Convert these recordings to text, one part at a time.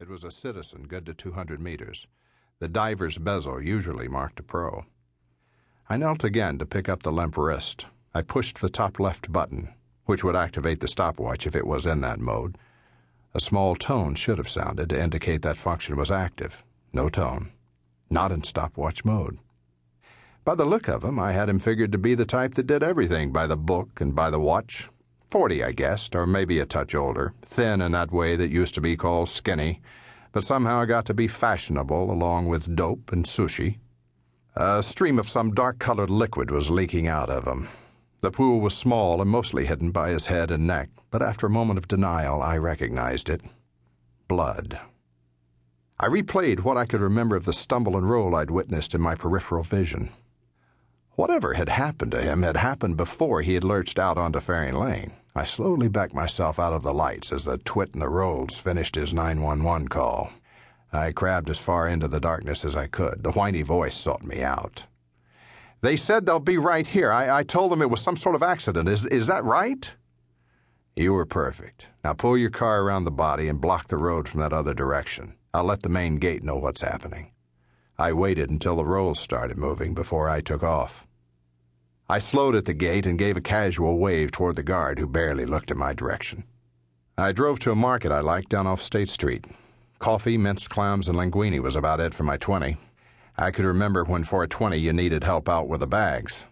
It was a citizen, good to 200 meters. The diver's bezel usually marked a pro. I knelt again to pick up the limp wrist. I pushed the top left button, which would activate the stopwatch if it was in that mode. A small tone should have sounded to indicate that function was active. No tone. Not in stopwatch mode. By the look of him, I had him figured to be the type that did everything by the book and by the watch. Forty, I guessed, or maybe a touch older, thin in that way that used to be called skinny, but somehow got to be fashionable along with dope and sushi. A stream of some dark colored liquid was leaking out of him. The pool was small and mostly hidden by his head and neck, but after a moment of denial, I recognized it. Blood. I replayed what I could remember of the stumble and roll I'd witnessed in my peripheral vision. Whatever had happened to him had happened before he had lurched out onto Faring Lane. I slowly backed myself out of the lights as the twit in the rolls finished his 911 call. I crabbed as far into the darkness as I could. The whiny voice sought me out. They said they'll be right here. I, I told them it was some sort of accident. Is, is that right? You were perfect. Now pull your car around the body and block the road from that other direction. I'll let the main gate know what's happening. I waited until the rolls started moving before I took off. I slowed at the gate and gave a casual wave toward the guard who barely looked in my direction. I drove to a market I liked down off State Street. Coffee, minced clams, and linguine was about it for my 20. I could remember when for a 20 you needed help out with the bags.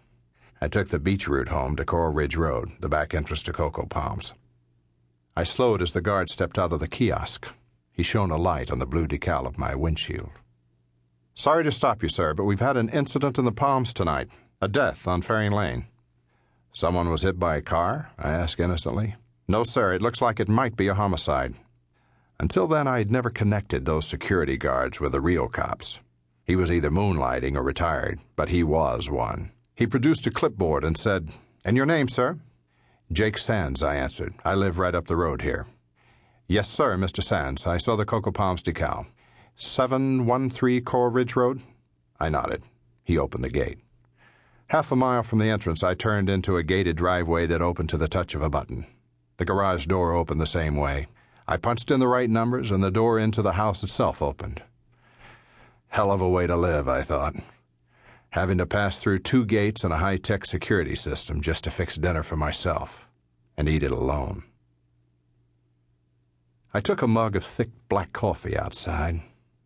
I took the beach route home to Coral Ridge Road, the back entrance to Coco Palms. I slowed as the guard stepped out of the kiosk. He shone a light on the blue decal of my windshield. Sorry to stop you, sir, but we've had an incident in the Palms tonight. A death on Faring Lane. Someone was hit by a car? I asked innocently. No, sir, it looks like it might be a homicide. Until then, I had never connected those security guards with the real cops. He was either moonlighting or retired, but he was one. He produced a clipboard and said, And your name, sir? Jake Sands, I answered. I live right up the road here. Yes, sir, Mr. Sands. I saw the Coco Palms decal. 713 Coral Ridge Road? I nodded. He opened the gate. Half a mile from the entrance, I turned into a gated driveway that opened to the touch of a button. The garage door opened the same way. I punched in the right numbers, and the door into the house itself opened. Hell of a way to live, I thought. Having to pass through two gates and a high tech security system just to fix dinner for myself and eat it alone. I took a mug of thick black coffee outside.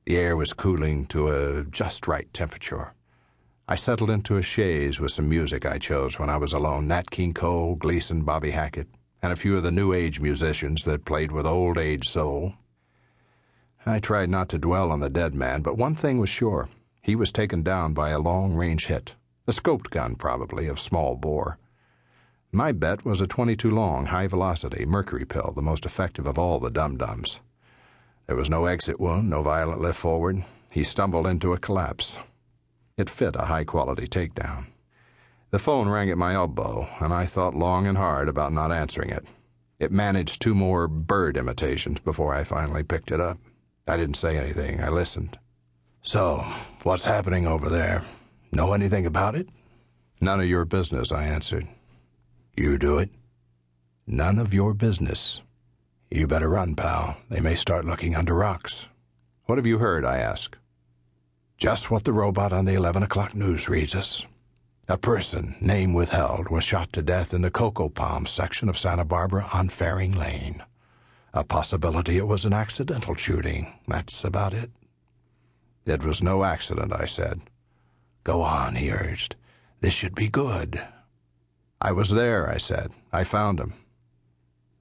The air was cooling to a just right temperature. I settled into a chaise with some music I chose when I was alone Nat King Cole, Gleason, Bobby Hackett, and a few of the new age musicians that played with old age soul. I tried not to dwell on the dead man, but one thing was sure he was taken down by a long range hit, a scoped gun, probably, of small bore. My bet was a 22 long, high velocity mercury pill, the most effective of all the dum dums. There was no exit wound, no violent lift forward. He stumbled into a collapse. It fit a high quality takedown. The phone rang at my elbow, and I thought long and hard about not answering it. It managed two more bird imitations before I finally picked it up. I didn't say anything. I listened. So, what's happening over there? Know anything about it? None of your business, I answered. You do it? None of your business. You better run, pal. They may start looking under rocks. What have you heard? I asked. Just what the robot on the 11 o'clock news reads us. A person, name withheld, was shot to death in the Coco Palm section of Santa Barbara on Faring Lane. A possibility it was an accidental shooting. That's about it. It was no accident, I said. Go on, he urged. This should be good. I was there, I said. I found him.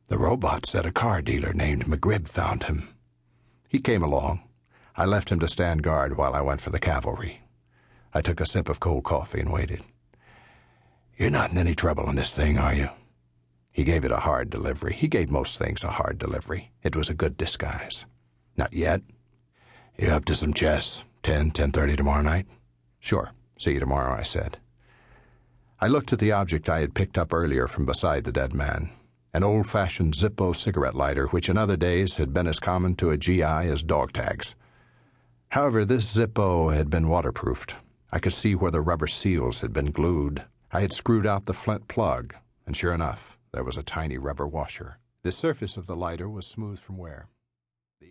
The robot said a car dealer named McGrib found him. He came along. I left him to stand guard while I went for the cavalry. I took a sip of cold coffee and waited. You're not in any trouble in this thing, are you? He gave it a hard delivery. He gave most things a hard delivery. It was a good disguise. Not yet. You up to some chess? Ten, ten thirty tomorrow night? Sure. See you tomorrow, I said. I looked at the object I had picked up earlier from beside the dead man an old fashioned Zippo cigarette lighter, which in other days had been as common to a GI as dog tags. However, this Zippo had been waterproofed. I could see where the rubber seals had been glued. I had screwed out the flint plug, and sure enough, there was a tiny rubber washer. The surface of the lighter was smooth from wear.